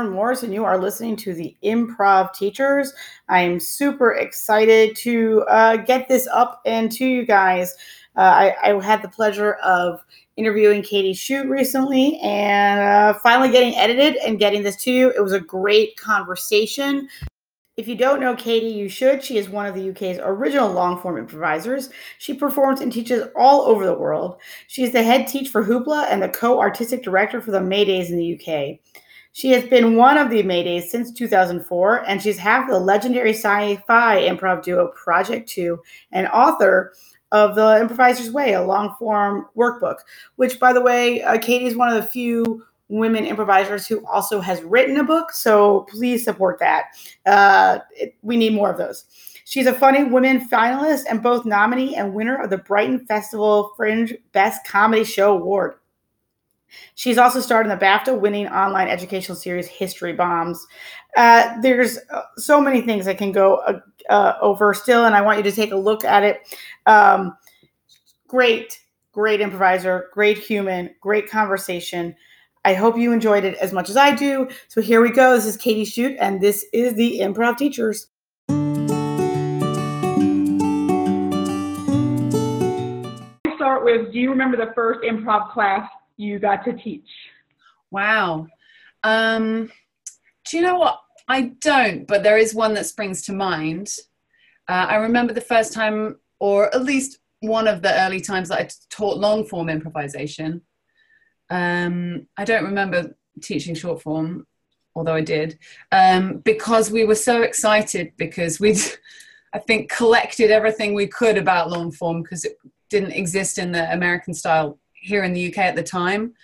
Lauren Morris, and you are listening to the Improv Teachers. I am super excited to uh, get this up and to you guys. Uh, I, I, had the pleasure of interviewing Katy Schutte recently and uh, finally getting edited and getting this to you. It was a great conversation. If you don't know Katy, you should. She is one of the UK's original long form improvisers. She performs and teaches all over the world. She is the head teach for Hoopla and the co artistic director for the Maydays in the UK. She has been one of the Maydays since 2004, and she's half the legendary sci fi improv duo Project 2 and author of The Improviser's Way, a long form workbook, which, by the way, uh, Katy is one of the few women improvisers who also has written a book. So please support that. Uh, it, we need more of those. She's a funny women finalist and both nominee and winner of the Brighton Festival Fringe Best Comedy Show Award. She's also starred in the BAFTA winning online educational series History Bombs. Uh, there's uh, so many things I can go uh, uh, over still, and I want you to take a look at it. Um, great, great improviser, great human, great conversation. I hope you enjoyed it as much as I do. So here we go. This is Katy Schutte, and this is the Improv Teachers. Start with Do you remember the first improv class you got to teach? Wow. Um, do you know what? I don't, but there is one that springs to mind. Uh, I remember the first time, or at least one of the early times that I taught long form improvisation. Um, I don't remember teaching short form, although I did, um, because we were so excited because we'd, I think, collected everything we could about long form because it didn't exist in the American style here in the UK at the time.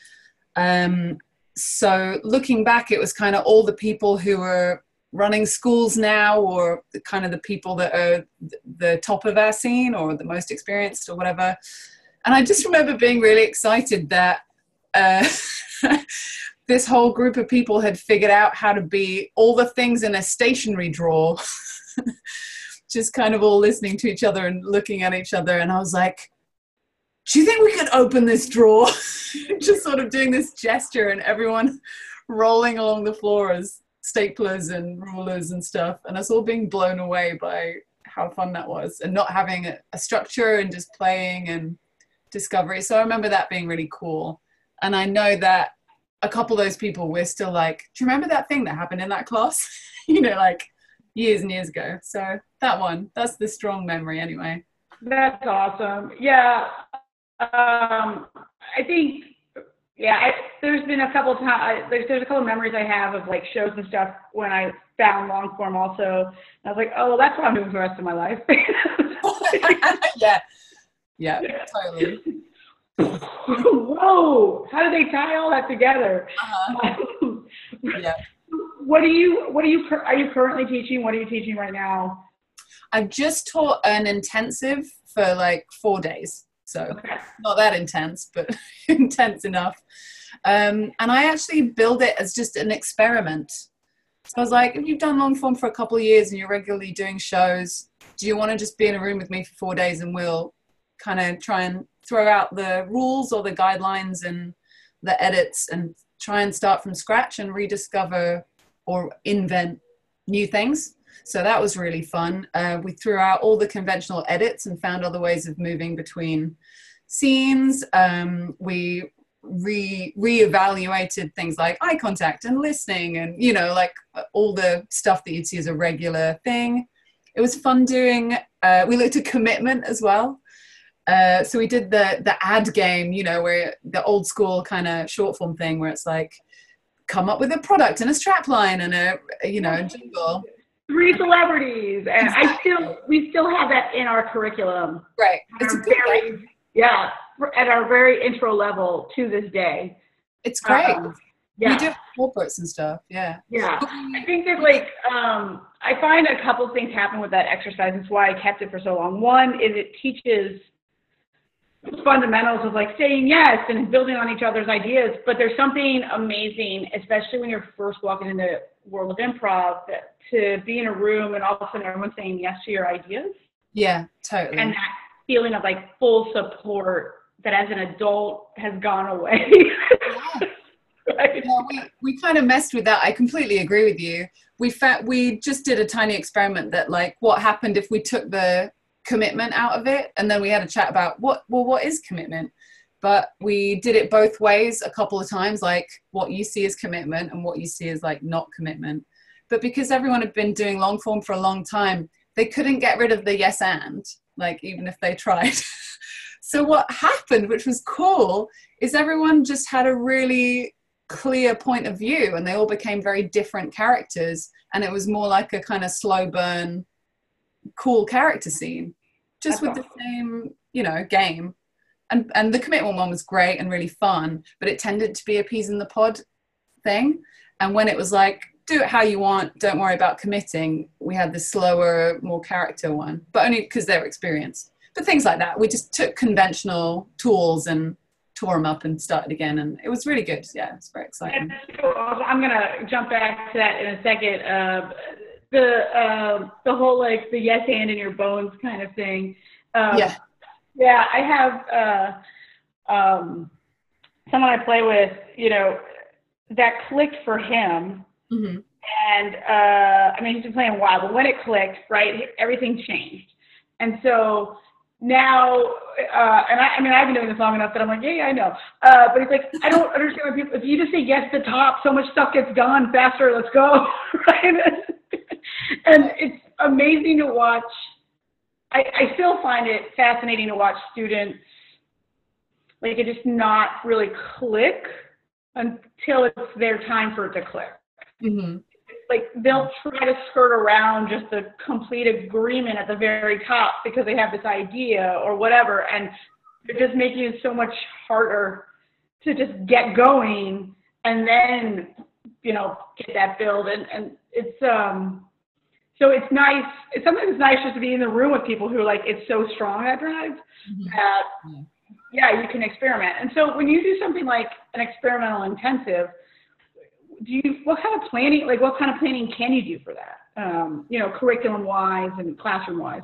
Um, so looking back, it was kind of all the people who were running schools now or kind of the people that are the top of our scene or the most experienced or whatever. And I just remember being really excited that uh, this whole group of people had figured out how to be all the things in a stationary drawer, just kind of all listening to each other and looking at each other. And I was like, do you think we could open this drawer? just sort of doing this gesture and everyone rolling along the floor as staplers and rulers and stuff. And us all being blown away by how fun that was and not having a, structure and just playing and discovery. So I remember that being really cool. And I know that a couple of those people we're still like, do you remember that thing that happened in that class? you know, like years and years ago. So that one, that's the strong memory anyway. That's awesome. Yeah. Um, I think, yeah, I, there's been a couple times, there's, there's a couple of memories I have of like shows and stuff when I found long form also. I was like, oh, that's what I'm doing for the rest of my life. yeah. Yeah, totally. Whoa! How do they tie all that together? Uh-huh. yeah. What do you? What are you? Are you currently teaching? What are you teaching right now? I've just taught an intensive for like four days, so okay. not that intense, but intense enough. Um, and I actually build it as just an experiment. So I was like, if you've done long form for a couple of years and you're regularly doing shows, do you want to just be in a room with me for four days and we'll kind of try and throw out the rules or the guidelines and the edits and try and start from scratch and rediscover or invent new things. So that was really fun. Uh, we threw out all the conventional edits and found other ways of moving between scenes. Um, we re reevaluated things like eye contact and listening, and you know, like all the stuff that you'd see as a regular thing. It was fun doing. Uh, we looked at commitment as well. Uh, so we did the the ad game, you know, where the old school kind of short form thing, where it's like, come up with a product and a strap line and a you know a jingle. Three celebrities, and exactly. I still we still have that in our curriculum. Right, it's very yeah at our very intro level to this day. It's great. Um, yeah. We do corporates and stuff. Yeah. Yeah. I think that like um, I find a couple things happen with that exercise. It's why I kept it for so long. One is it teaches fundamentals of like saying yes and building on each other's ideas. But there's something amazing, especially when you're first walking in the world of improv, that to be in a room and all of a sudden everyone's saying yes to your ideas. Yeah, totally. And that feeling of like full support that as an adult has gone away. right? Yeah, we, we kind of messed with that. I completely agree with you. We fa- we just did a tiny experiment that like what happened if we took the commitment out of it. And then we had a chat about what well what is commitment? But we did it both ways a couple of times like what you see as commitment and what you see as like not commitment. But because everyone had been doing long form for a long time they couldn't get rid of the yes and like even if they tried. So what happened which was cool is everyone just had a really clear point of view and they all became very different characters. And it was more like a kind of slow burn cool character scene just with the same you know game. And and the commitment one was great and really fun but it tended to be a peas in the pod thing. And when it was like do it how you want don't worry about committing we had the slower more character one but only because they're experienced. But things like that we just took conventional tools and tore them up and started again and it was really good. Yeah it's very exciting. i'm gonna jump back to that in a second uh, the uh, the whole like the yes and in your bones kind of thing um, yeah yeah, I have uh, um, someone I play with, you know, that clicked for him. Mm-hmm. And uh, I mean, he's been playing a while, but when it clicked, right, everything changed. And so now, uh, and I, I mean, I've been doing this long enough that I'm like, yeah, yeah, I know. Uh, but it's like, I don't understand when people, if you just say yes to the top, so much stuff gets done faster, let's go, right? And it's amazing to watch I, I still find it fascinating to watch students like it just not really click until it's their time for it to click. Mm-hmm. Like they'll try to skirt around just the complete agreement at the very top because they have this idea or whatever, and they're just making it so much harder to just get going and then you know get that build and and it's um so it's nice. It's sometimes it's nice just to be in the room with people who are like it's so strong that drive mm-hmm. that yeah, you can experiment. And so when you do something like an experimental intensive, do you what kind of planning like what kind of planning can you do for that? Um, you know, curriculum wise and classroom wise.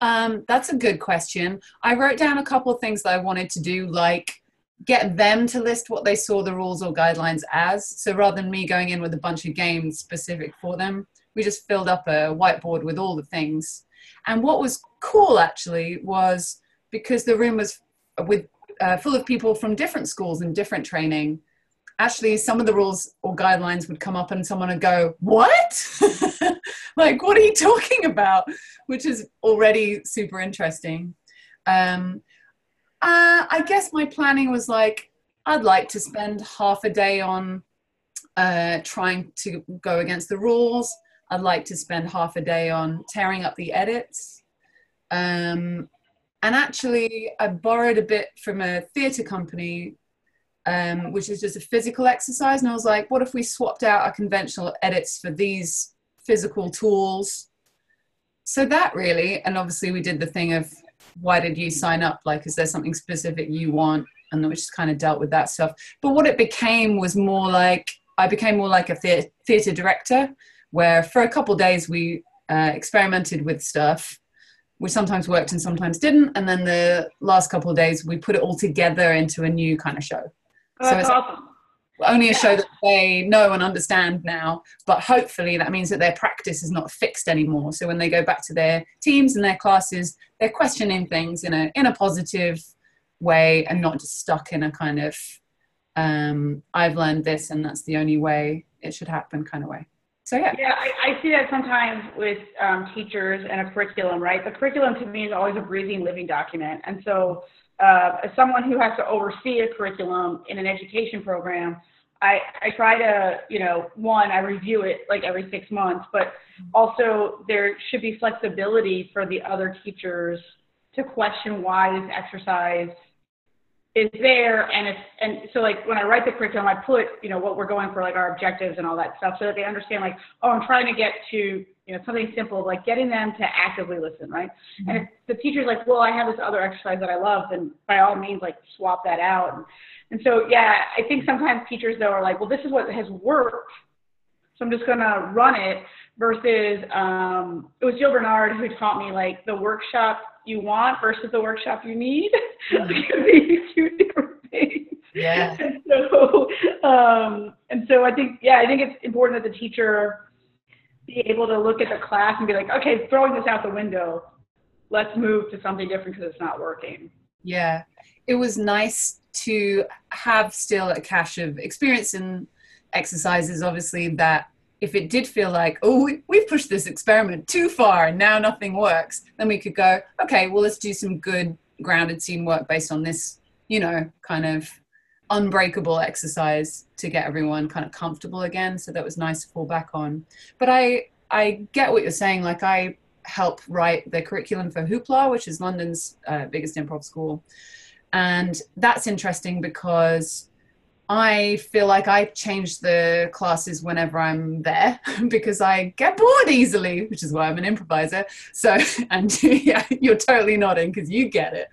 Um, that's a good question. I wrote down a couple of things that I wanted to do, like get them to list what they saw the rules or guidelines as. So rather than me going in with a bunch of games specific for them, we just filled up a whiteboard with all the things. And what was cool actually was because the room was with uh, full of people from different schools and different training. Actually, some of the rules or guidelines would come up, and someone would go, "What? like, what are you talking about?" Which is already super interesting. Um, uh, I guess my planning was like, I'd like to spend half a day on uh, trying to go against the rules. I'd like to spend half a day on tearing up the edits. Um, and actually, I borrowed a bit from a theatre company, um, which is just a physical exercise. And I was like, what if we swapped out our conventional edits for these physical tools? So that really, and obviously, we did the thing of why did you sign up? Like, is there something specific you want? And we just kind of dealt with that stuff. But what it became was more like, I became more like a theatre director where for a couple days we uh, experimented with stuff which sometimes worked and sometimes didn't and then the last couple of days we put it all together into a new kind of show oh, so it's awesome. only a yeah. show that they know and understand now but hopefully that means that their practice is not fixed anymore so when they go back to their teams and their classes they're questioning things in a in a positive way and not just stuck in a kind of um, i've learned this and that's the only way it should happen kind of way so yeah. Yeah, I, I see that sometimes with um, teachers and a curriculum, right? The curriculum to me is always a breathing, living document. And so, uh, as someone who has to oversee a curriculum in an education program, I, I try to, you know, one, I review it like every six months, but also there should be flexibility for the other teachers to question why this exercise is there and it's and so like when I write the curriculum I put you know what we're going for like our objectives and all that stuff so that they understand like oh I'm trying to get to you know something simple like getting them to actively listen right mm-hmm. and if the teacher's like well I have this other exercise that I love then by all means like swap that out and, and so yeah I think sometimes teachers though are like well this is what has worked so I'm just gonna run it versus um, it was Jill Bernard who taught me like the workshop you want versus the workshop you need. Mm-hmm. two different things. Yeah. and so, um, and so I think, yeah, I think it's important that the teacher be able to look at the class and be like, okay, throwing this out the window, let's move to something different because it's not working. Yeah, it was nice to have still a cache of experience and exercises, obviously, that if it did feel like, oh, we, we've pushed this experiment too far and now nothing works, then we could go, okay, well, let's do some good grounded scene work based on this, you know, kind of unbreakable exercise to get everyone kind of comfortable again. So that was nice to fall back on. But I, I get what you're saying. Like I help write the curriculum for Hoopla, which is London's uh, biggest improv school. And that's interesting because I feel like I change the classes whenever I'm there because I get bored easily, which is why I'm an improviser. So, and yeah, you're totally nodding because you get it.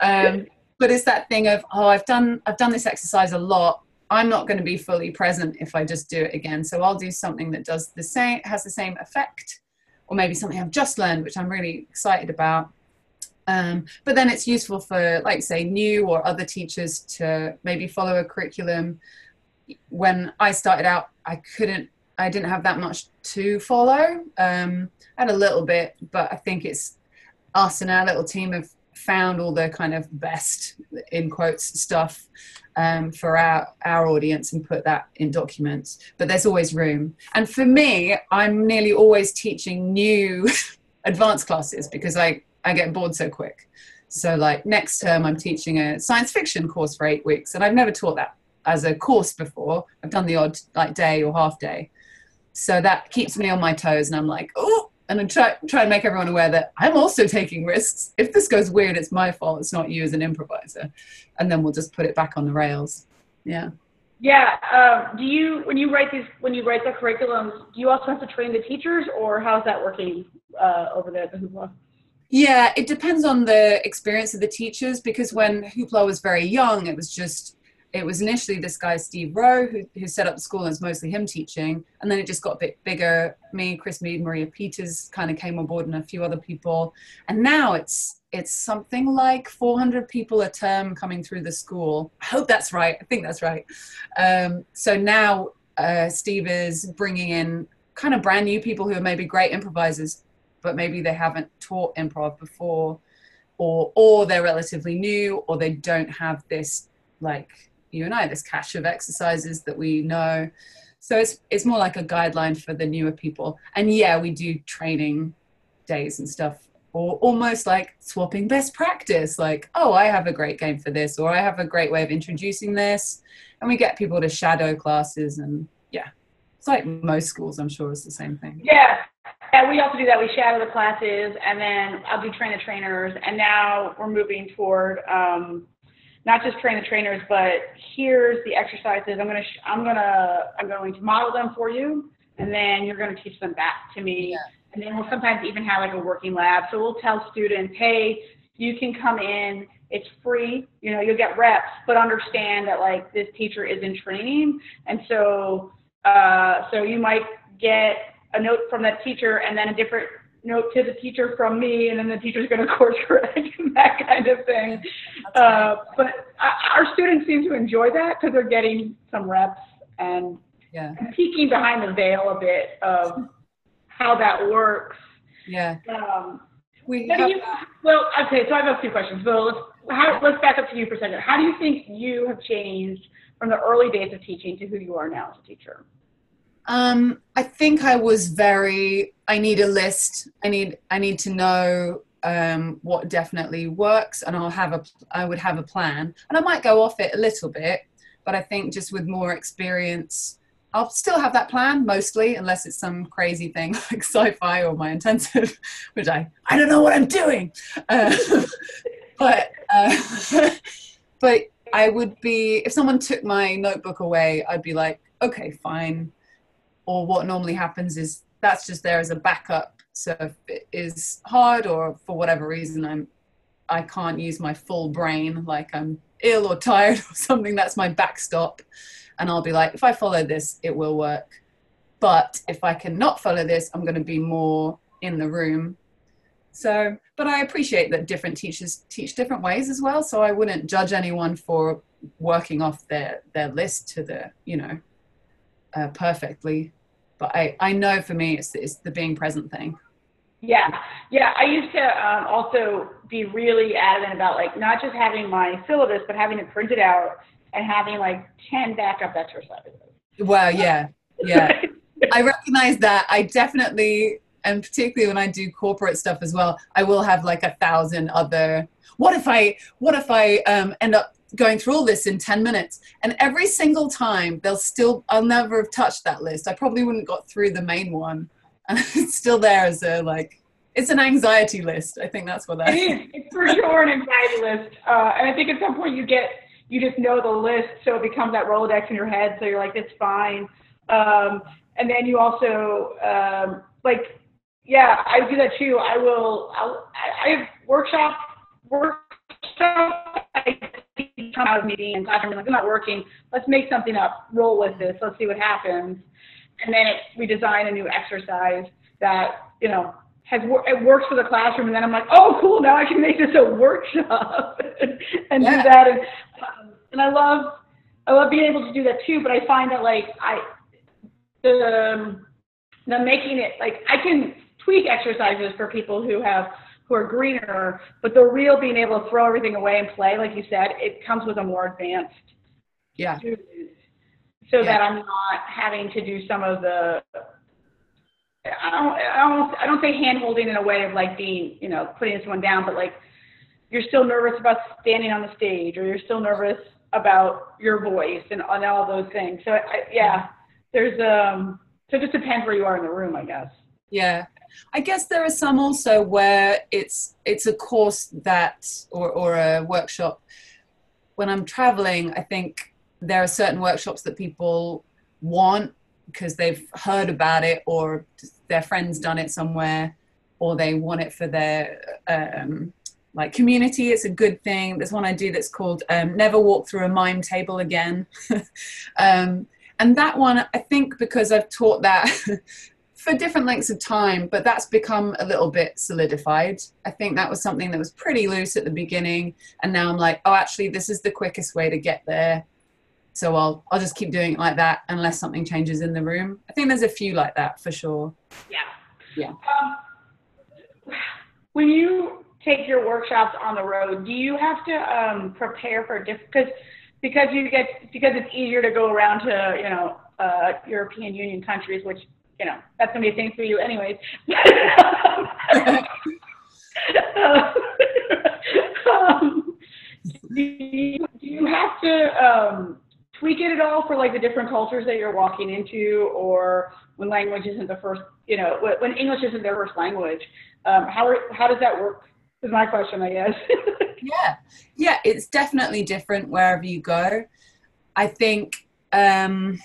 Um, but it's that thing of, oh, I've done, I've done this exercise a lot. I'm not going to be fully present if I just do it again. So I'll do something that does the same, has the same effect, or maybe something I've just learned, which I'm really excited about. Um, but then it's useful for, like, say, new or other teachers to maybe follow a curriculum. When I started out, I couldn't, I didn't have that much to follow. Um, I had a little bit, but I think it's us and our little team have found all the kind of best, in quotes, stuff um, for our, our audience and put that in documents. But there's always room. And for me, I'm nearly always teaching new advanced classes because I I get bored so quick. So like next term, I'm teaching a science fiction course for eight weeks, and I've never taught that as a course before. I've done the odd like day or half day, so that keeps me on my toes, and I'm like, oh, and I try try and make everyone aware that I'm also taking risks. If this goes weird, it's my fault. It's not you as an improviser, and then we'll just put it back on the rails. Yeah. Yeah. Um, do you when you write these when you write the curriculums, do you also have to train the teachers, or how's that working uh, over there at the Hoopla? Yeah, it depends on the experience of the teachers because when Hoopla was very young, it was just it was initially this guy Steve Roe who, who set up the school and it's mostly him teaching. And then it just got a bit bigger. Me Chris Mead Maria Peters kind of came on board and a few other people. And now it's it's something like 400 people a term coming through the school. I hope that's right. I think that's right. Um, so now uh, Steve is bringing in kind of brand new people who are maybe great improvisers but maybe they haven't taught improv before or or they're relatively new or they don't have this like you and I this cache of exercises that we know. So it's it's more like a guideline for the newer people. And yeah we do training days and stuff or almost like swapping best practice like oh I have a great game for this or I have a great way of introducing this. And we get people to shadow classes and yeah. It's like most schools I'm sure it's the same thing. Yeah yeah, we also do that. We shadow the classes, and then I'll do train the trainers. And now we're moving toward um, not just train the trainers, but here's the exercises. I'm gonna, sh- I'm gonna, I'm going to model them for you, and then you're gonna teach them back to me. Yeah. And then we'll sometimes even have like a working lab. So we'll tell students, hey, you can come in. It's free. You know, you'll get reps, but understand that like this teacher is in training, and so, uh, so you might get a note from that teacher and then a different note to the teacher from me, and then the teacher's going to course correct and that kind of thing. Uh, but our students seem to enjoy that because they're getting some reps and yeah. peeking behind the veil a bit of how that works. Yeah. Um, we have, you, well, okay, so I have a few questions. So let's, how, let's back up to you for a second. How do you think you have changed from the early days of teaching to who you are now as a teacher? Um, I think I was very. I need a list. I need. I need to know um, what definitely works, and I'll have a. I would have a plan, and I might go off it a little bit, but I think just with more experience, I'll still have that plan mostly, unless it's some crazy thing like sci-fi or my intensive, which I I don't know what I'm doing. Uh, but uh, but I would be if someone took my notebook away, I'd be like, okay, fine or what normally happens is that's just there as a backup. So if it is hard or for whatever reason I'm I can't use my full brain, like I'm ill or tired or something, that's my backstop. And I'll be like, if I follow this, it will work. But if I cannot follow this, I'm going to be more in the room. So, but I appreciate that different teachers teach different ways as well. So I wouldn't judge anyone for working off their their list to the you know uh, perfectly but i i know for me it's it's the being present thing. Yeah. Yeah i used to um, also be really adamant about like not just having my syllabus but having it printed out and having like 10 backup exercises well yeah. Yeah. I recognize that. I definitely and particularly when i do corporate stuff as well i will have like a thousand other what if i what if i um, end up going through all this in 10 minutes. And every single time they'll still i'll never have touched that list. I probably wouldn't got through the main one. And it's still there as a like it's an anxiety list. I think that's what that it is. it's for sure an anxiety list. Uh, and i think at some point you get you just know the list so it becomes that rolodex in your head so you're like it's fine. Um, and then you also um, like yeah i do that too. I will I'll, i have workshop workshop I come out of meeting and classroom like, I'm not working. Let's make something up. Roll with this. Let's see what happens. And then it, we design a new exercise that, you know, has it works for the classroom. And then I'm like, oh, cool. Now I can make this a workshop and yeah. do that. And, um, and I love, I love being able to do that too. But I find that like I, the, um, the making it like I can tweak exercises for people who have who are greener, but the real being able to throw everything away and play, like you said, it comes with a more advanced yeah. student, so yeah. that I'm not having to do some of the I don't, I don't, I don't say hand holding in a way of like being, you know, putting someone down, but like you're still nervous about standing on the stage or you're still nervous about your voice and, and all those things. So I, yeah, there's, um, so it just depends where you are in the room, I guess. Yeah. I guess there are some also where it's it's a course that or or a workshop. When I'm traveling, I think there are certain workshops that people want because they've heard about it or their friends done it somewhere or they want it for their um, like community. It's a good thing. There's one i do that's called um, never walk through a mime table again. Um, and that one i think because i've taught that for different lengths of time, but that's become a little bit solidified. I think that was something that was pretty loose at the beginning, and now I'm like, oh, actually, this is the quickest way to get there. So I'll I'll just keep doing it like that unless something changes in the room. I think there's a few like that for sure. Yeah. Yeah. Um, when you take your workshops on the road, do you have to um, prepare for different because because you get because it's easier to go around to you know uh, European Union countries, which you know, that's gonna be a thing for you anyways. um, do, you, do you have to um, tweak it at all for like the different cultures that you're walking into, or when language isn't the first, you know, when English isn't their first language? Um, how how does that work? Is my question, I guess. yeah, yeah, it's definitely different wherever you go. I think um,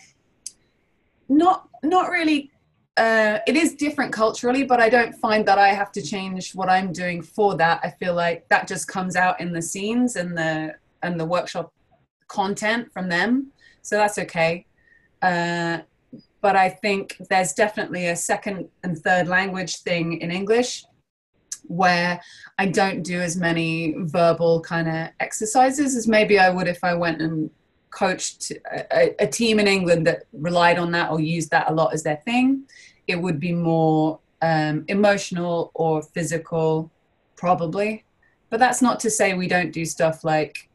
not not really uh, it is different culturally, but I don't find that I have to change what I'm doing for that. I feel like that just comes out in the scenes and the and the workshop content from them, so that's okay. Uh, but I think there's definitely a second and third language thing in English where I don't do as many verbal kind of exercises as maybe I would if I went and coached a, a, team in England that relied on that or used that a lot as their thing, it would be more um, emotional or physical, probably. But that's not to say we don't do stuff like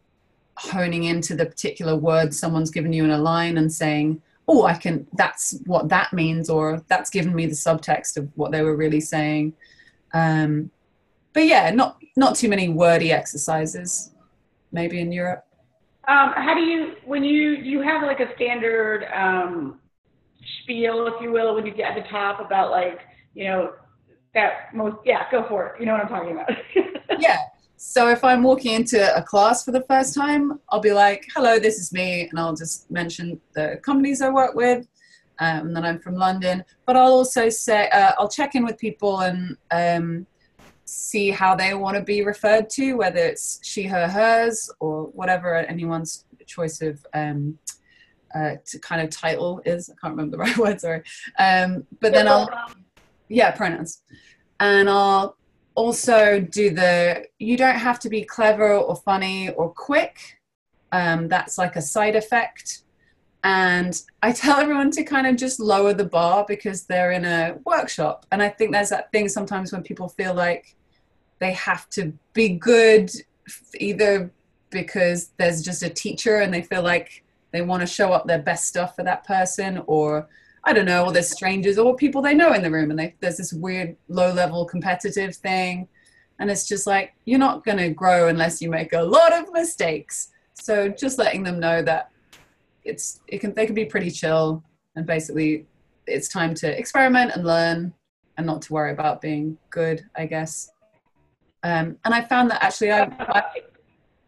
honing into the particular word someone's given you in a line and saying, oh, I can, that's what that means, or that's given me the subtext of what they were really saying. Um, but yeah, not not too many wordy exercises, maybe in Europe. Um, how do you when you you have like a standard um, spiel, if you will, when you get at the top about like you know that most yeah go for it. You know what I'm talking about. yeah. So if I'm walking into a class for the first time, I'll be like, "Hello, this is me," and I'll just mention the companies I work with, um, and then I'm from London. But I'll also say uh, I'll check in with people and um, see how they want to be referred to, whether it's she, her, hers, or whatever anyone's choice of um, uh, kind of title is. I can't remember the right word, sorry. Um, but then I'll, yeah, pronouns. And I'll also do the, you don't have to be clever or funny or quick. um, that's like a side effect. And I tell everyone to kind of just lower the bar because they're in a workshop. And I think there's that thing sometimes when people feel like they have to be good either because there's just a teacher and they feel like they want to show up their best stuff for that person or I don't know, or there's strangers or people they know in the room and they, there's this weird low level competitive thing. And it's just like, you're not going to grow unless you make a lot of mistakes. So just letting them know that it's, it can, they can be pretty chill and basically it's time to experiment and learn and not to worry about being good, I guess. Um, and I found that actually I, I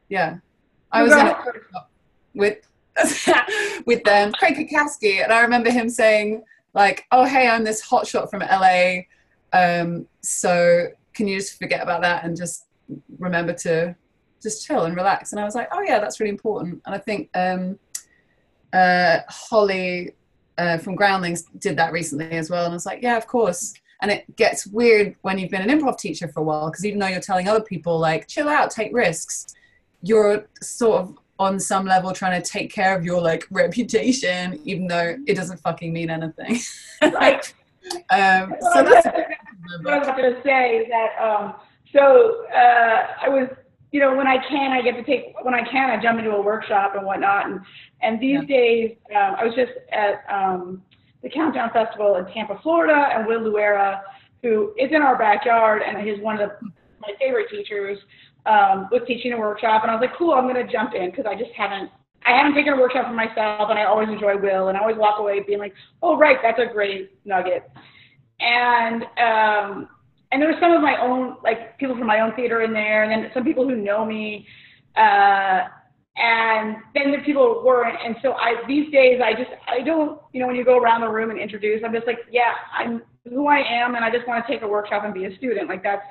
yeah, I was in a with with um, Craig Cackowski, and I remember him saying like, "Oh, hey, I'm this hotshot from LA, um, so can you just forget about that and just remember to just chill and relax?" And I was like, "Oh yeah, that's really important." And I think um, uh, Holly uh, from Groundlings did that recently as well, and I was like, "Yeah, of course." And it gets weird when you've been an improv teacher for a while because even though you're telling other people like, "Chill out, take risks," you're sort of on some level trying to take care of your like reputation, even though it doesn't fucking mean anything. Right. um, so that's what I was going to say that um, so uh, I was you know when I can I get to take when I can I jump into a workshop and whatnot and and these yeah. days um, I was just at um, the Countdown Festival in Tampa, Florida, and Will Luera, who is in our backyard and he's one of the, my favorite teachers um, was teaching a workshop, and I was like, cool, I'm going to jump in because I just haven't. I haven't taken a workshop for myself, and I always enjoy Will, and I always walk away being like, "Oh, right, that's a great nugget." And um, and there were some of my own, like people from my own theater in there, and then some people who know me, uh, and then the people weren't. And so I these days I just I don't, you know, when you go around the room and introduce, I'm just like, yeah, I'm who I am, and I just want to take a workshop and be a student. Like that's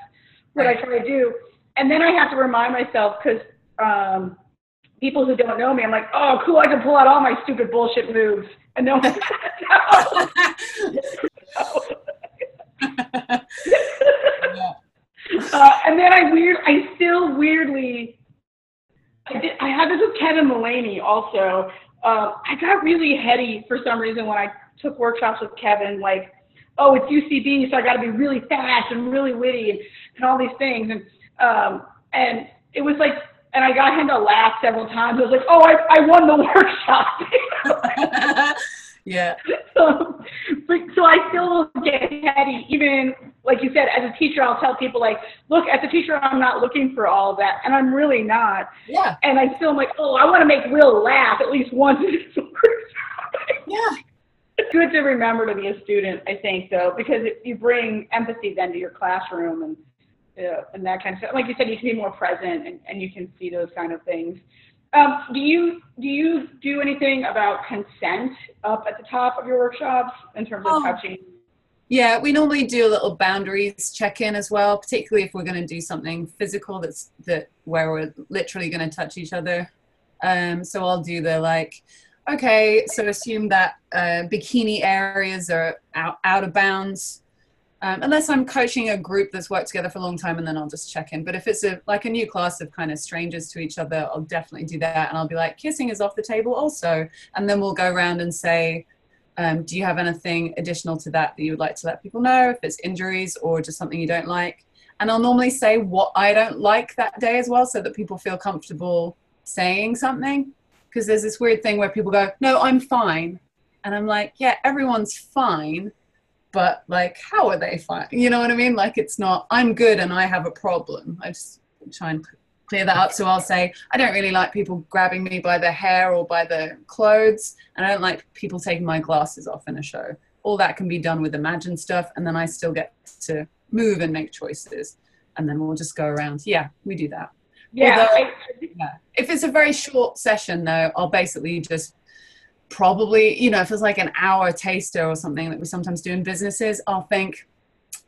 what I try to do and then I have to remind myself because um, people who don't know me, I'm like, oh, cool, I can pull out all my stupid bullshit moves, and no. uh, and then I weird, I still weirdly, I did, I had this Mullaney also. Uh, I got really heady for some reason when I took workshops with Kevin, like, oh, it's UCB, so I got to be really fast and really witty and, and all these things. And um, and it was like, and I got him to laugh several times. I was like, oh, I, I won the workshop. yeah. So, so I still get heady, even like you said, as a teacher, I'll tell people like, look, as a teacher, I'm not looking for all of that, and I'm really not. Yeah. And I still am like, oh, I want to make Will laugh at least once in his workshop. yeah. It's good to remember to be a student, I think, though, because it, you bring empathy then to your classroom and uh, and that kind of stuff. Like you said, you can be more present and, and you can see those kind of things. Um, do you do you do anything about consent up at the top of your workshops in terms of oh. touching? Yeah, we normally do a little boundaries check in as well, particularly if we're going to do something physical that's that where we're literally going to touch each other. Um, so I'll do the like, okay, so assume that uh, bikini areas are out, out of bounds um, unless I'm coaching a group that's worked together for a long time, and then I'll just check in. But if it's a like a new class of kind of strangers to each other, I'll definitely do that, and I'll be like, kissing is off the table also, and then we'll go around and say, um, do you have anything additional to that that you would like to let people know? If it's injuries or just something you don't like, and I'll normally say what I don't like that day as well, so that people feel comfortable saying something. Because there's this weird thing where people go, no, I'm fine, and I'm like, yeah, everyone's fine but like how are they fine? You know what i mean? Like it's not i'm good and i have a problem. I just try and clear that up. So i'll say i don't really like people grabbing me by the hair or by the clothes and i don't like people taking my glasses off in a show. All that can be done with imagine stuff and then i still get to move and make choices and then we'll just go around. Yeah we do that. Yeah, Although, yeah. if it's a very short session though i'll basically just probably, you know, if it's like an hour taster or something that we sometimes do in businesses, I'll think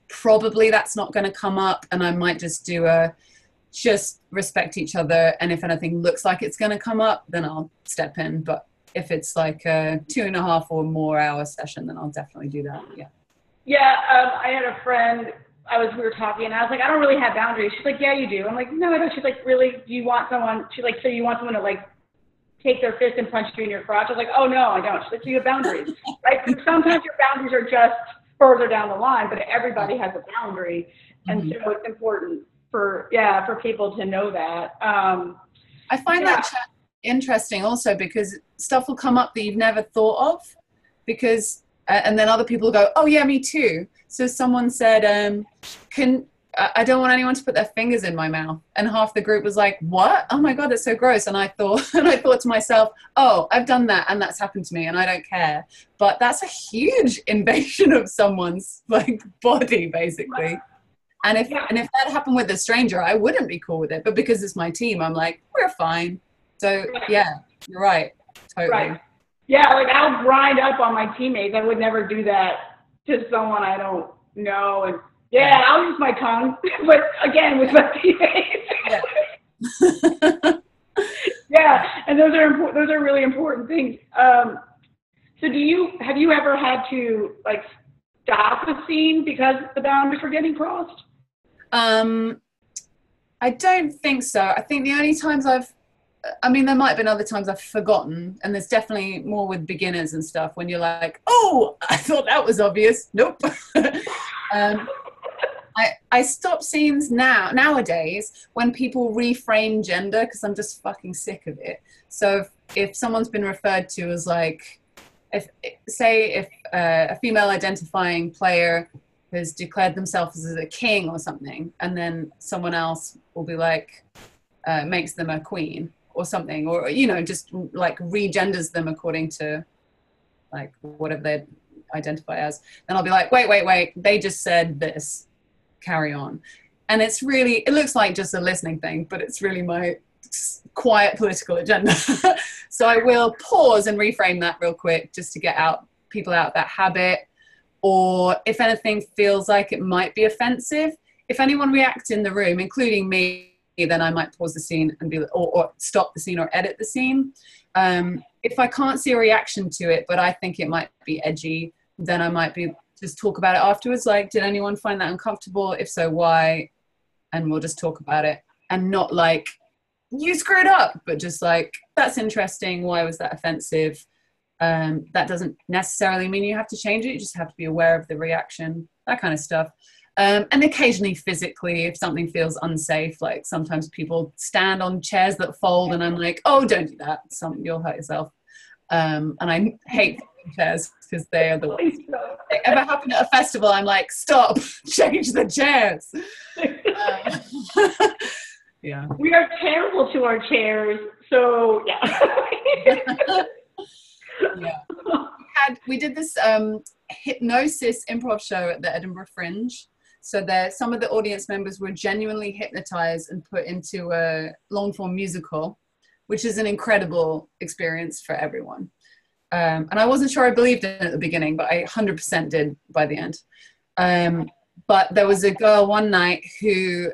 probably that's not going to come up and I might just do a just respect each other. And if anything looks like it's going to come up, then I'll step in. But if it's like a two and a half or more hour session, then I'll definitely do that. Yeah. Yeah. Um, I had a friend I was we were talking and I was like, I don't really have boundaries. She's like, Yeah, you do. I'm like, No, I don't. She's like, Really? Do you want someone? She's like, So you want someone to like take their fist and punch you in your crotch. I was like, oh no, I don't. She's like, So you have boundaries, right? Sometimes your boundaries are just further down the line, but everybody has a boundary, and mm-hmm. so it's important for yeah for people to know that. Um, I find yeah. that interesting also because stuff will come up that you've never thought of, because uh, and then other people go, oh yeah, me too. So someone said, um, can I don't want anyone to put their fingers in my mouth. And half the group was like, "What? Oh my god, that's so gross." And I thought, and I thought to myself, "Oh, I've done that, and that's happened to me, and I don't care." But that's a huge invasion of someone's like body, basically. And if yeah. and if that happened with a stranger, I wouldn't be cool with it. But because it's my team, I'm like, we're fine. So yeah, you're right. Totally. Right. Yeah, like I'll grind up on my teammates. I would never do that to someone I don't know and yeah, I'll use my tongue, but again with my teammates. Yeah. yeah, and those are important. Those are really important things. Um, so, do you have you ever had to like stop a scene because the boundaries were getting crossed? Um, I don't think so. I think the only times I've I mean, there might have been other times I've forgotten, and there's definitely more with beginners and stuff when you're like, "Oh, I thought that was obvious." Nope. um, I, I stop scenes now nowadays when people reframe gender because I'm just fucking sick of it. So if, if someone's been referred to as like, if say if uh, a female identifying player has declared themselves as a king or something, and then someone else will be like, uh, makes them a queen or something, or you know, just like regenders them according to like whatever they identify as, then I'll be like, wait, wait, wait, they just said this carry on. And it's really, it looks like just a listening thing, but it's really my quiet political agenda. so I will pause and reframe that real quick just to get out people out that habit. Or if anything feels like it might be offensive, if anyone reacts in the room, including me, then I might pause the scene and be or, or stop the scene or edit the scene. Um, if I can't see a reaction to it, but I think it might be edgy, then I might be just talk about it afterwards. Like, did anyone find that uncomfortable? If so, why? And we'll just talk about it and not like, you screwed up, but just like, that's interesting. Why was that offensive? Um, that doesn't necessarily mean you have to change it. You just have to be aware of the reaction, that kind of stuff. Um, and occasionally physically, if something feels unsafe, like sometimes people stand on chairs that fold, and I'm like, oh, don't do that. Some, you'll hurt yourself. Um, and I hate chairs because they are the worst. If ever happen at a festival, I'm like, stop, change the chairs. Yeah. We are terrible to our chairs, so yeah. Yeah. We, had, we did this um, hypnosis improv show at the Edinburgh Fringe. So that some of the audience members were genuinely hypnotized and put into a long form musical, which is an incredible experience for everyone. Um, and I wasn't sure I believed in it at the beginning, but I 100% did by the end. Um, but there was a girl one night who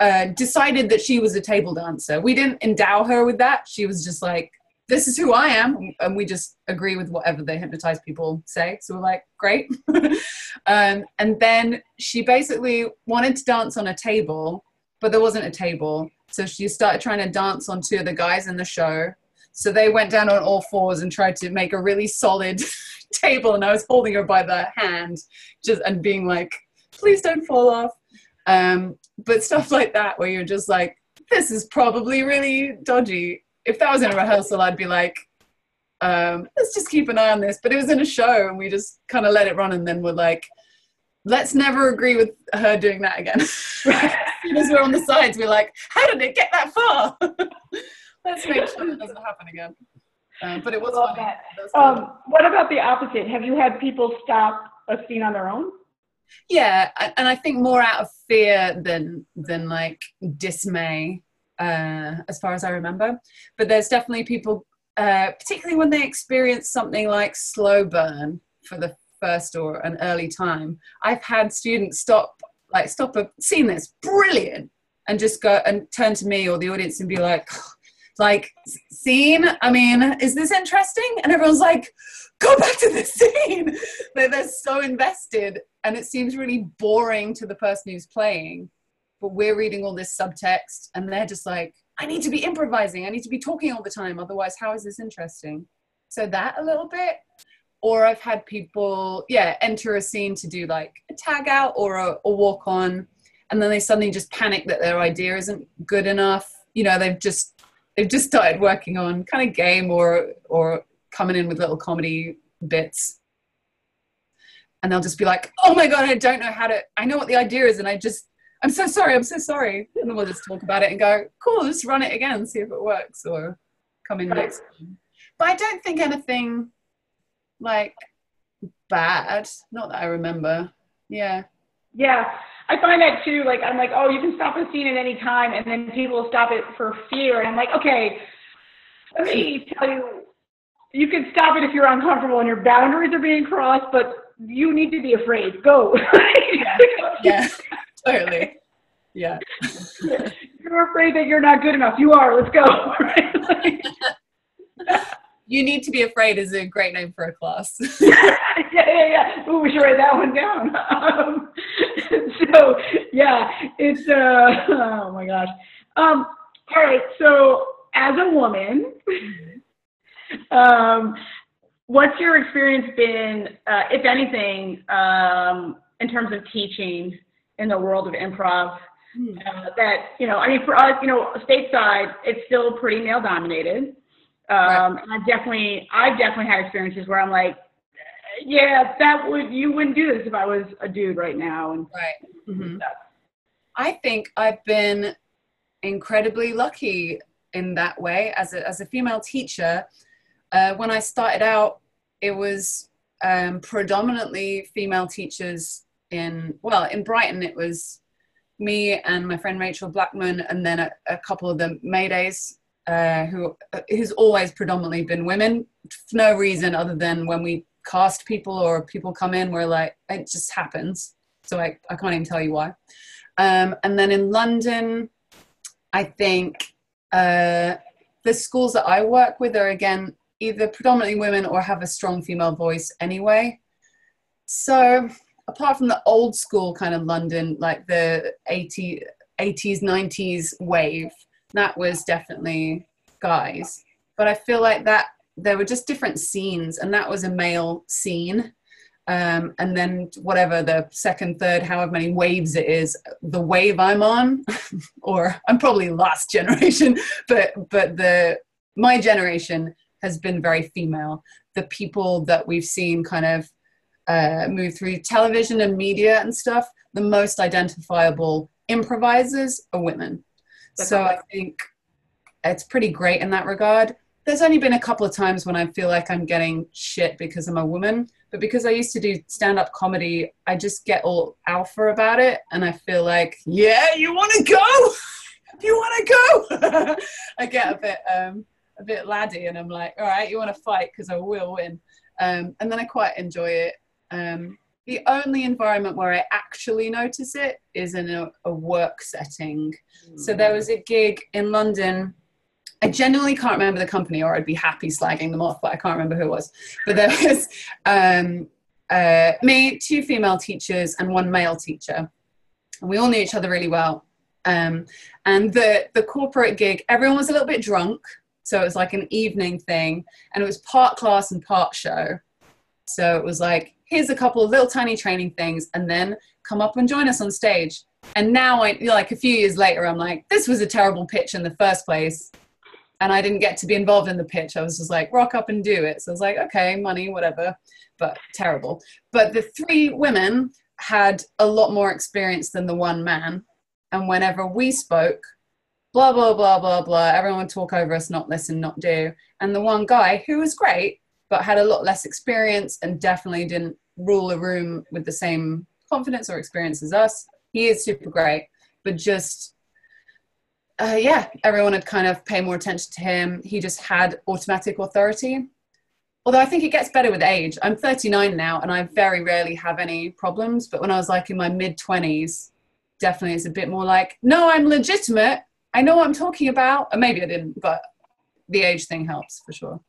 uh, decided that she was a table dancer. We didn't endow her with that. She was just like, this is who I am. And we just agree with whatever the hypnotized people say. So we're like, great. um, and then she basically wanted to dance on a table, but there wasn't a table. So she started trying to dance on two of the guys in the show so they went down on all fours and tried to make a really solid table, and I was holding her by the hand, just and being like, "Please don't fall off." Um, but stuff like that, where you're just like, "This is probably really dodgy." If that was in a rehearsal, I'd be like, um, "Let's just keep an eye on this." But it was in a show, and we just kind of let it run, and then we're like, let's never agree with her doing that again. as we're on the sides, we're like, how did it get that far? Let's make sure it doesn't happen again. Um, but it was funny. That. Um, what about the opposite? Have you had people stop a scene on their own? Yeah, and I think more out of fear than than like dismay, uh, as far as I remember. But there's definitely people, uh, particularly when they experience something like slow burn for the first or an early time. I've had students stop, like stop a scene that's brilliant, and just go and turn to me or the audience and be like, like scene i mean is this interesting and everyone's like go back to the scene they're, they're so invested and it seems really boring to the person who's playing but we're reading all this subtext and they're just like i need to be improvising. I need to be talking all the time. Otherwise how is this interesting? So that a little bit. Or i've had people yeah enter a scene to do like a tag out or a, a walk on and then they suddenly just panic that their idea isn't good enough. You know they've just they've just started working on kind of game or or coming in with little comedy bits. And they'll just be like oh my god i don't know how to i know what the idea is and i just i'm so sorry i'm so sorry and then we'll just talk about it and go cool let's run it again see if it works or come in next time. but i don't think anything like bad not that i remember yeah yeah I find that too. Like I'm like, oh, you can stop a scene at any time, and then people stop it for fear, and I'm like, okay, let me tell you, you can stop it if you're uncomfortable and your boundaries are being crossed, but you need to be afraid. Go. yeah. yeah, totally. Yeah. you're afraid that you're not good enough. You are. Let's go. you need to be afraid is a great name for a class. yeah, yeah, yeah. Ooh, we should write that one down. Um, so yeah, it's uh oh my gosh. Um, all right, so as a woman, um, what's your experience been, uh, if anything, um, in terms of teaching in the world of improv? Hmm. Uh, that you know, I mean, for us, you know, stateside, it's still pretty male dominated. Um, right. and I've definitely, I've definitely had experiences where I'm like, yeah, that would you wouldn't do this if I was a dude right now. And right. Mm-hmm. I think I've been incredibly lucky in that way as a as a female teacher. Uh, when I started out, it was um, predominantly female teachers in well in Brighton. It was me and my friend Rachel Blackman, and then a, a couple of the Maydays uh, who who's always predominantly been women for no reason other than when we cast people or people come in, we're like, it just happens. So I, I can't even tell you why. Um, and then in London, I think uh, the schools that I work with are again either predominantly women or have a strong female voice anyway. So apart from the old school kind of London, like the 80, 80s, 90s wave, that was definitely guys. But I feel like that there were just different scenes, and that was a male scene. Um, and then whatever the second, third, however many waves it is, the wave I'm on, or I'm probably last generation, but but the my generation has been very female. The people that we've seen kind of uh, move through television and media and stuff, the most identifiable improvisers are women. That's so I think it's pretty great in that regard there's only been a couple of times when I feel like I'm getting shit because I'm a woman, but because I used to do stand up comedy, I just get all alpha about it. And I feel like, yeah, you want to go? you want to go? I get a bit, um, a bit laddie and I'm like, all right, you want to fight because I will win. Um, and then I quite enjoy it. Um, the only environment where I actually notice it is in a, a work setting. Mm. So there was a gig in London I genuinely can't remember the company, or I'd be happy slagging them off, but I can't remember who it was. But there was um, uh, me, two female teachers, and one male teacher. And we all knew each other really well. Um, and the, the corporate gig, everyone was a little bit drunk. So it was like an evening thing. And it was part class and part show. So it was like, here's a couple of little tiny training things, and then come up and join us on stage. And now, I like a few years later, I'm like, this was a terrible pitch in the first place and I didn't get to be involved in the pitch. I was just like, rock up and do it. So I was like, okay, money, whatever, but terrible. But the three women had a lot more experience than the one man. And whenever we spoke, blah, blah, blah, blah, blah, everyone would talk over us, not listen, not do. And the one guy who was great, but had a lot less experience and definitely didn't rule a room with the same confidence or experience as us, he is super great, but just uh, yeah, everyone would kind of pay more attention to him. He just had automatic authority. Although I think it gets better with age. I'm 39 now and I very rarely have any problems. But when I was like in my mid 20s, definitely it's a bit more like, no, I'm legitimate. I know what I'm talking about. And maybe I didn't, but the age thing helps for sure.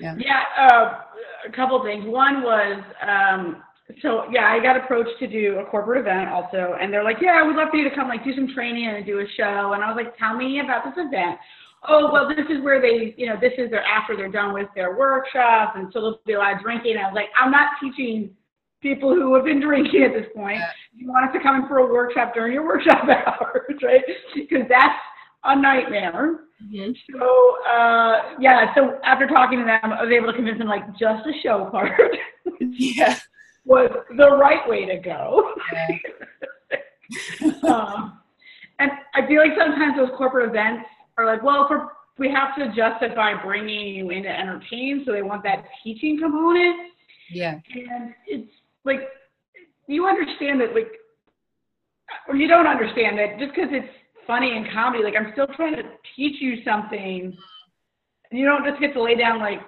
Yeah. Yeah. Uh, a couple things. One was, um, so yeah, I got approached to do a corporate event also, and they're like, yeah, we'd love for you to come like do some training and do a show. And I was like, tell me about this event. Oh well, this is where they, you know, this is their after they're done with their workshop, and so there'll be a lot of drinking. And I was like, I'm not teaching people who have been drinking at this point. You want us to come in for a workshop during your workshop hours, right? Because that's a nightmare. Mm-hmm. So uh, yeah, so after talking to them, I was able to convince them like just the show part. yeah. Was the right way to go. Yeah. um, and I feel like sometimes those corporate events are like, well, for we have to justify bringing you in to entertain, so they want that teaching component. Yeah. And it's like you understand that, like, or you don't understand that just because it's funny and comedy. Like I'm still trying to teach you something. And you don't just get to lay down like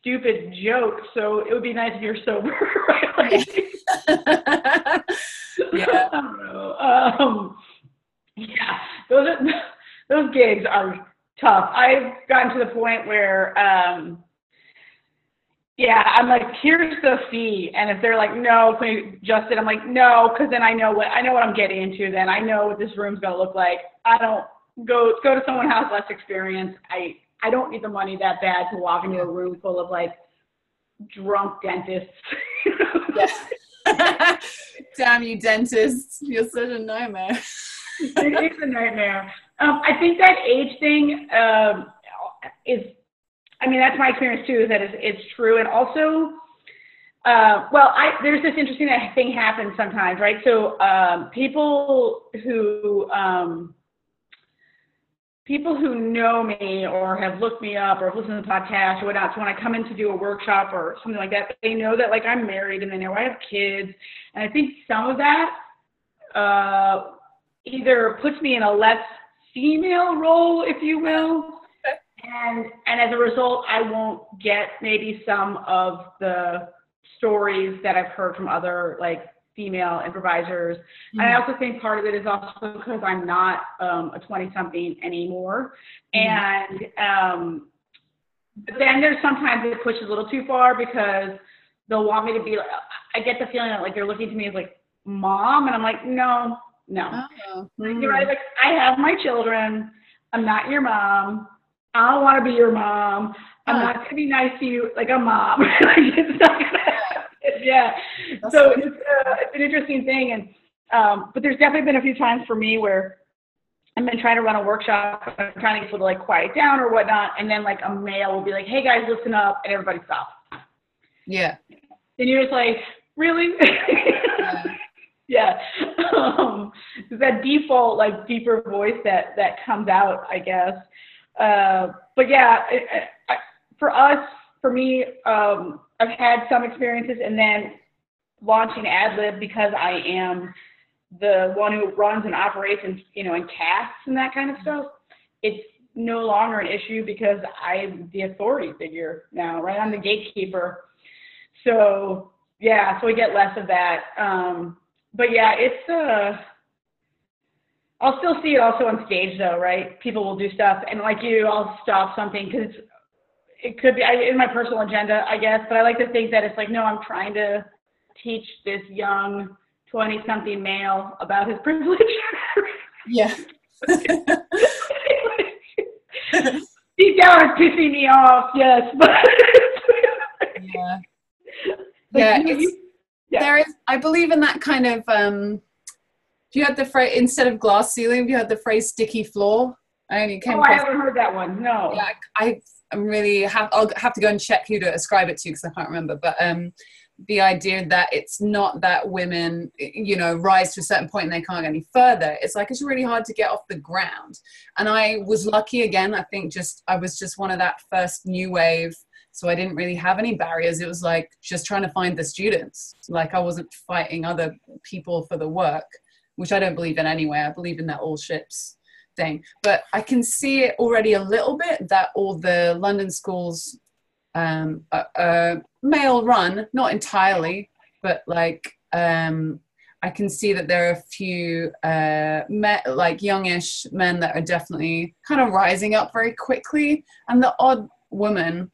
stupid jokes. So it would be nice if you're sober, right? yeah. I don't know. Um, yeah, those are, those gigs are tough. I've gotten to the point where um, yeah, I'm like, here's the fee, and if they're like, no, can we adjust it? I'm like, no, because then I know what I know what I'm getting into. Then I know what this room's gonna look like. I don't go go to someone who has less experience. I I don't need the money that bad to walk into a room full of like drunk dentists. Damn you, dentists! You're such a nightmare. it is a nightmare. Um, I think that age thing um, is I mean, that's my experience too, that it's, it's true. And also, uh, well, I, there's this interesting thing happens sometimes, right? So um, people who um, people who know me or have looked me up or have listened to the podcast or whatnot, so when I come in to do a workshop or something like that, they know that like I'm married and they know I have kids, and I think some of that uh, either puts me in a less female role, if you will, and and as a result, I won't get maybe some of the stories that I've heard from other like female improvisers. Mm-hmm. And I also think part of it is also because I'm not um, a 20 something anymore. Mm-hmm. And um, but then there's sometimes it pushes a little too far because they'll want me to be. I get the feeling that like they're looking to me as like mom, and I'm like, no, no. Oh. Mm-hmm. You're right. Like I have my children. I'm not your mom. I don't want to be your mom. I'm not going to be nice to you like a mom. it's not going to happen. Yeah. That's so it's, uh, it's an interesting thing. And, um, but there's definitely been a few times for me where I've been trying to run a workshop, I'm trying to get people to like quiet down or whatnot. And then like a male will be like, hey guys, listen up. And everybody stops. Yeah. And you're just like, really? yeah. yeah. Um, that default, like deeper voice that, that comes out, I guess. Uh, but yeah, it, I, for us, for me, um, I've had some experiences, and then launching AdLib because I am the one who runs and operates and you know and casts and that kind of stuff. It's no longer an issue because I'm the authority figure now, right? I'm the gatekeeper. So yeah, so we get less of that. Um, but yeah, it's uh I'll still see it also on stage though, right? People will do stuff, and like you, I'll stop something because it could be in my personal agenda, I guess. But I like to think that it's like, no, I'm trying to teach this young twenty-something male about his privilege. yeah. Deep down, it's pissing me off. Yes, but yeah, yeah, you, yeah. There is. I believe in that kind of. um you had the phrase instead of glass ceiling? you had the phrase sticky floor? I only came. Oh, I haven't heard that one. No. Yeah, I, I'm really have. I'll have to go and check who to ascribe it to because I can't remember. But um, the idea that it's not that women, you know, rise to a certain point and they can't get any further. It's like it's really hard to get off the ground. And I was lucky again. I think just I was just one of that first new wave so i didn't really have any barriers it was like just trying to find the students like i wasn't fighting other people for the work which I don't believe in anyway. I believe in that all ships thing. But I can see it already a little bit that all the London schools um, are, are male run, not entirely, but like um, I can see that there are a few uh, like youngish men that are definitely kind of rising up very quickly, and the odd woman.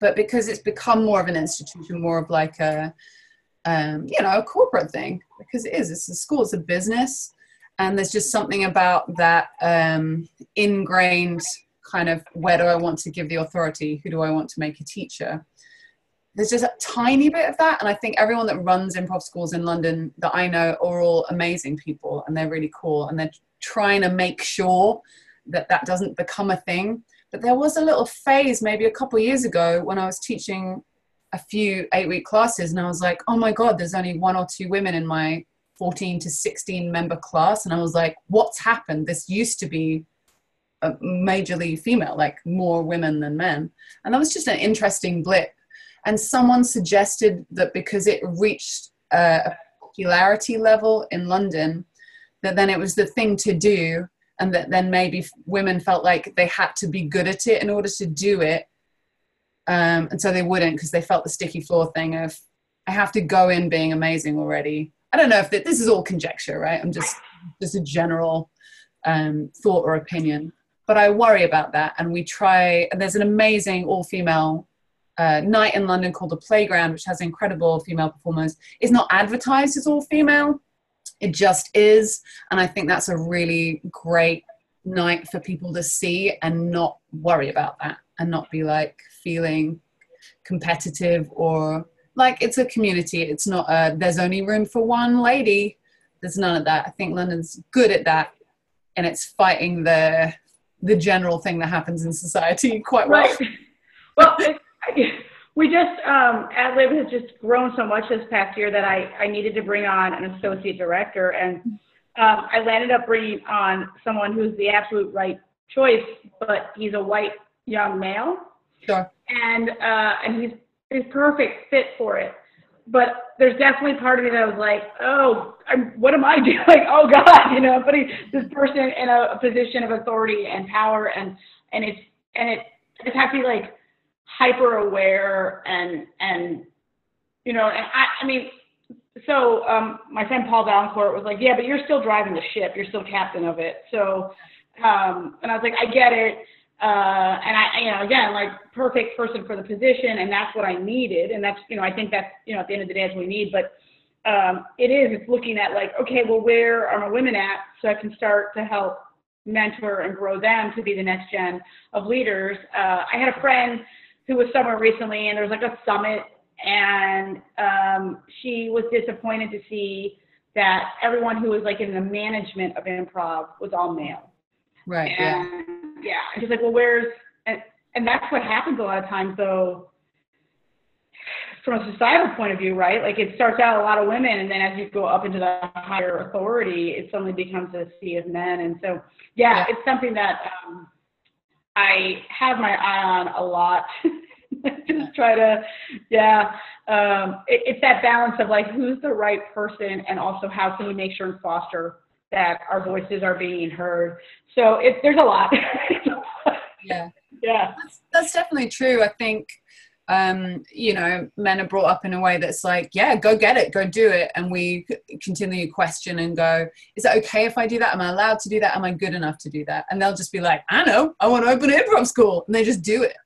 But because it's become more of an institution, more of like a um, you know, a corporate thing because it is. It's a school, it's a business. And there's just something about that um, ingrained kind of where do I want to give the authority? Who do I want to make a teacher? There's just a tiny bit of that. And I think everyone that runs improv schools in London that I know are all amazing people and they're really cool. And they're trying to make sure that that doesn't become a thing. But there was a little phase maybe a couple years ago when I was teaching a few eight week classes and I was like, oh my God, there's only one or two women in my 14 to 16 member class. And I was like, what's happened? This used to be a majorly female, like more women than men. And that was just an interesting blip. And someone suggested that because it reached a popularity level in London, that then it was the thing to do. And that then maybe women felt like they had to be good at it in order to do it um, and so they wouldn't because they felt the sticky floor thing of I have to go in being amazing already. I don't know if this is all conjecture, right? I'm just just a general um, thought or opinion, but I worry about that. And we try. And there's an amazing all-female uh, night in London called the Playground, which has incredible female performers. It's not advertised as all female, it just is, and I think that's a really great night for people to see and not worry about that and not be like feeling competitive or like it's a community. It's not a, there's only room for one lady. There's none of that. I think London's good at that and it's fighting the the general thing that happens in society quite well. Right. Well, we just um, AdLib has just grown so much this past year that I I needed to bring on an associate director, and um, I landed up bringing on someone who's the absolute right choice, but he's a white young male. Sure. And uh, and he's he's perfect fit for it. But there's definitely part of me that was like, oh, I'm, what am I doing? Like, oh God, you know, putting this person in a, a position of authority and power, and and it's and it I just have to be like hyper aware and and you know, and I I mean. So um, my friend Paul Vaillancourt was like, "Yeah, but you're still driving the ship. You're still captain of it." So, um, and I was like, "I get it." Uh, and I, you know, again, like perfect person for the position, and that's what I needed, and that's, you know, I think that's, you know, at the end of the day, that's what we need. But um, it is, it's looking at like, okay, well, where are my women at, so I can start to help mentor and grow them to be the next gen of leaders. Uh, I had a friend who was somewhere recently, and there was like a summit, and um, she was disappointed to see that everyone who was like in the management of improv was all male. Right. And, yeah yeah. And she's like, well, where's, and, and that's what happens a lot of times though, from a societal point of view, right? Like it starts out a lot of women, and then as you go up into the higher authority, it suddenly becomes a sea of men. And so, yeah, yeah. it's something that um, I have my eye on a lot. Just try to, yeah. Um, it, it's that balance of like who's the right person, and also how can we make sure and foster that our voices are being heard. So it, there's a lot. yeah. Yeah. That's, that's definitely true. I think, um, you know, men are brought up in a way that's like, yeah, go get it, go do it. And we continue to question and go, is it okay if I do that? Am I allowed to do that? Am I good enough to do that? And they'll just be like, I know, I want to open an improv school. And they just do it.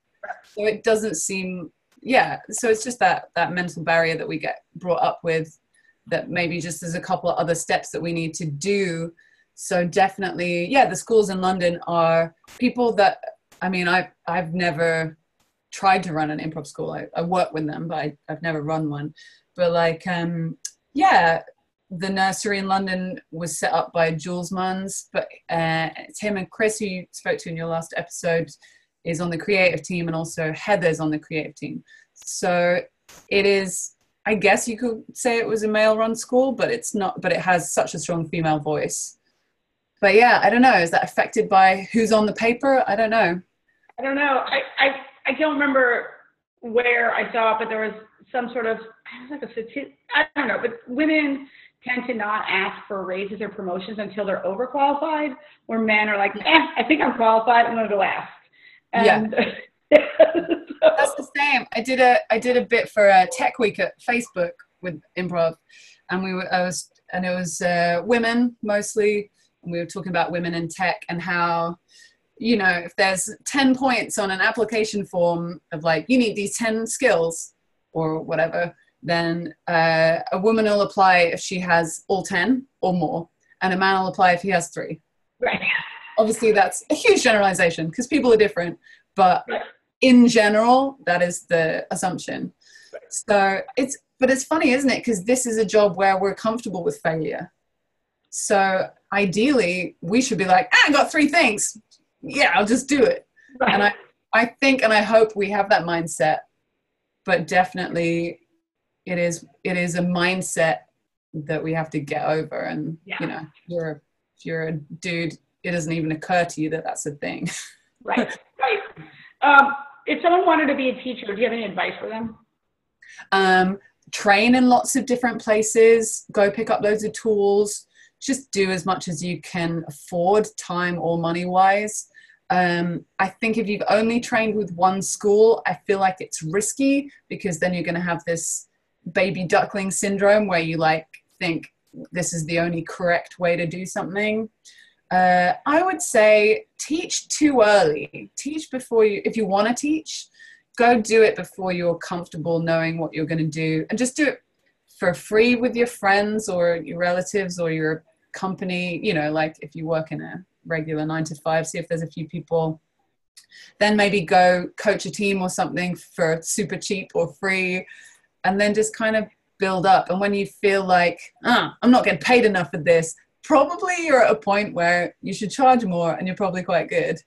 So it doesn't seem, yeah. So it's just that, that mental barrier that we get brought up with that maybe just there's a couple of other steps that we need to do. So definitely yeah the schools in london are people that i mean i've i've never tried to run an improv school. I, I work with them but I, i've never run one. But like um yeah the nursery in london was set up by jules munns but uh, it's him and chris who you spoke to in your last episode is on the creative team and also heather's on the creative team. So it is I guess you could say it was a male run school, but it's not, but it has such a strong female voice. But yeah, I don't know. Is that affected by who's on the paper? I don't know. I don't know. I, I, I don't remember where I saw it, but there was some sort of, I a statistic, I don't know, but women tend to not ask for raises or promotions until they're overqualified, where men are like, eh, I think I'm qualified, I'm going to go ask. And yeah. That's the same. I did a I did a bit for a Tech Week at Facebook with improv, and we were I was and it was uh, women mostly, and we were talking about women in tech and how you know if there's 10 points on an application form of like you need these 10 skills or whatever then uh, a woman will apply if she has all 10 or more, and a man will apply if he has three. Right. Obviously, that's a huge generalization because people are different, but Right. In general, that is the assumption. So it's, but it's funny, isn't it? Because this is a job where we're comfortable with failure. So ideally, we should be like, ah, I got three things. Yeah, I'll just do it. Right. And I, I think and I hope we have that mindset, but definitely it is it is a mindset that we have to get over. And Yeah. you know, if you're a, if you're a dude, it doesn't even occur to you that that's a thing. right. Right. Um, if someone wanted to be a teacher, do you have any advice for them? um, train in lots of different places. Go pick up loads of tools. Just do as much as you can afford, time or money wise. Um, I think if you've only trained with one school, I feel like it's risky because then you're going to have this baby duckling syndrome where you like think this is the only correct way to do something. Uh, I would say teach too early. Teach before you, if you want to teach, go do it before you're comfortable knowing what you're going to do. And just do it for free with your friends or your relatives or your company you know like if you work in a regular nine to five see if there's a few people. Then maybe go coach a team or something for super cheap or free and then just kind of build up. And when you feel like ah i'm not getting paid enough for this probably you're at a point where you should charge more and you're probably quite good.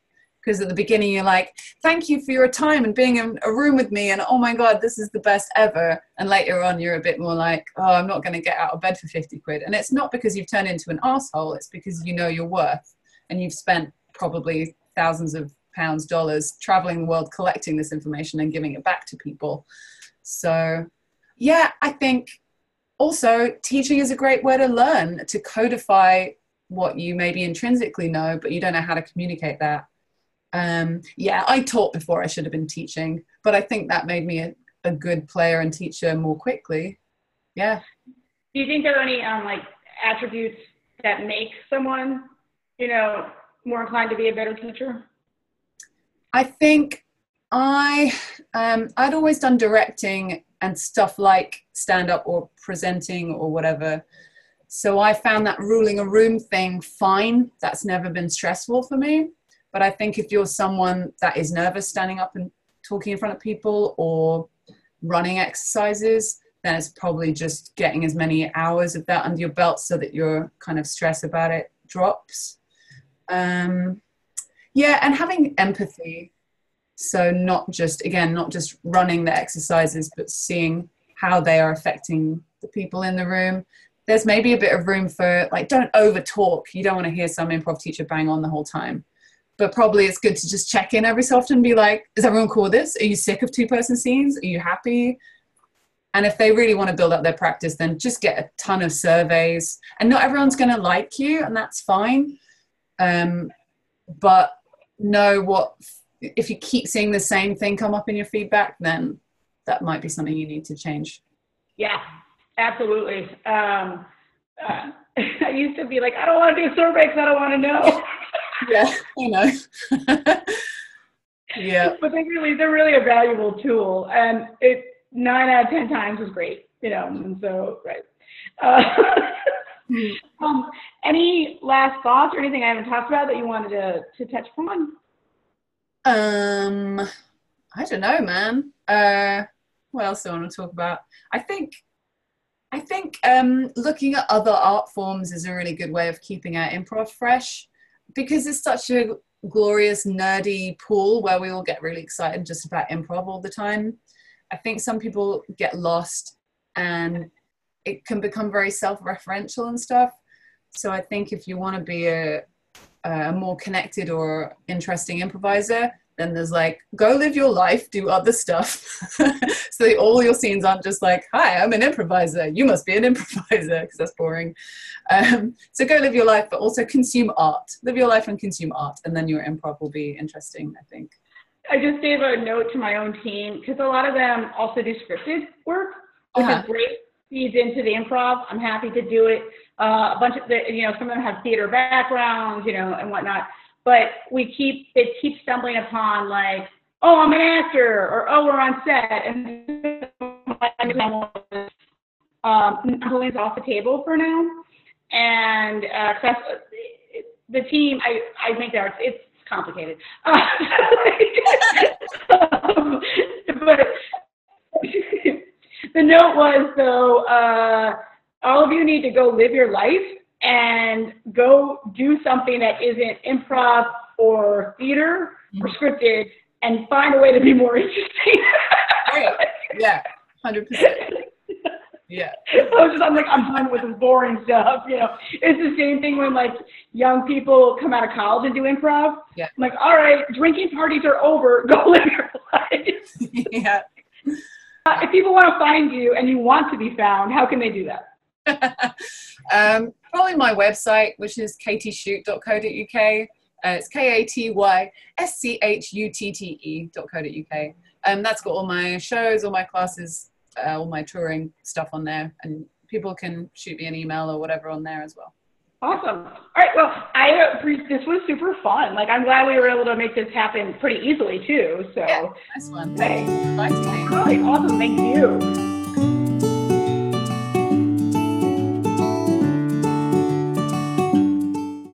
Because at the beginning you're like thank you for your time and being in a room with me and oh my god this is the best ever. And later on you're a bit more like oh i'm not going to get out of bed for 50 quid. And it's not because you've turned into an asshole it's because you know your worth and you've spent probably thousands of pounds dollars traveling the world collecting this information and giving it back to people. So yeah i think also teaching is a great way to learn to codify what you maybe intrinsically know but you don't know how to communicate that um, yeah, I taught before I should have been teaching, but I think that made me a, a good player and teacher more quickly. Yeah. Do you think there are any um, like attributes that make someone, you know, more inclined to be a better teacher? I think I um, I'd always done directing and stuff like stand up or presenting or whatever. So I found that ruling a room thing fine. That's never been stressful for me. But I think if you're someone that is nervous standing up and talking in front of people or running exercises, then it's probably just getting as many hours of that under your belt so that your kind of stress about it drops. Um, yeah, and having empathy. So, not just, again, not just running the exercises, but seeing how they are affecting the people in the room. There's maybe a bit of room for, like, don't over talk. You don't want to hear some improv teacher bang on the whole time but probably it's good to just check in every so often and be like, is everyone cool with this? Are you sick of two person scenes? Are you happy? And if they really want to build up their practice, then just get a ton of surveys. And not everyone's going to like you, and that's fine. Um, but know what, if you keep seeing the same thing come up in your feedback, then that might be something you need to change. Yeah, absolutely. Um, uh, I used to be like, I don't want to do surveys, I don't want to know. yeah, I know. yeah. But they really, they're really a valuable tool, and it nine out of ten times is great, you know. And so, right. Uh, um, any last thoughts or anything I haven't talked about that you wanted to to touch upon? Um, I don't know, man. Uh, what else do I want to talk about? I think, I think um, looking at other art forms is a really good way of keeping our improv fresh because it's such a glorious nerdy pool where we all get really excited just about improv all the time. I think some people get lost and it can become very self-referential and stuff. So I think if you want to be a, a more connected or interesting improviser, then there's like go live your life, do other stuff. so all your scenes aren't just like, "Hi, I'm an improviser. You must be an improviser," because that's boring. Um, so go live your life, but also consume art. Live your life and consume art, and then your improv will be interesting. I think. I just gave a note to my own team because a lot of them also do scripted work, which Uh-huh. is great. Feeds into the improv. I'm happy to do it. Uh, a bunch of the, you know, some of them have theater backgrounds, you know, and whatnot. But we keep it keeps stumbling upon like, oh, I'm an actor, or oh, we're on set, and um, off the table for now. And uh, the team, I, I make that, it's complicated. um, but the note was though, uh, all of you need to go live your life and go do something that isn't improv or theater or scripted and find a way to be more interesting. Right. Yeah, hundred percent. Yeah. I was just, I'm like, I'm done with this boring stuff. You know, it's the same thing when like young people come out of college and do improv. Yeah. I'm like, all right, drinking parties are over. Go live your life. yeah. Uh, if people want to find you and you want to be found, how can they do that? um, probably my website, which is katyschutte.co.uk. Uh, it's K A T Y S C H U T T E.co.uk. Um, that's got all my shows, all my classes, uh, all my touring stuff on there, and people can shoot me an email or whatever on there as well. Awesome. All right. Well, I this was super fun. Like, I'm glad we were able to make this happen pretty easily too. So, Yeah, nice one. Thanks. All right, awesome. Thank you.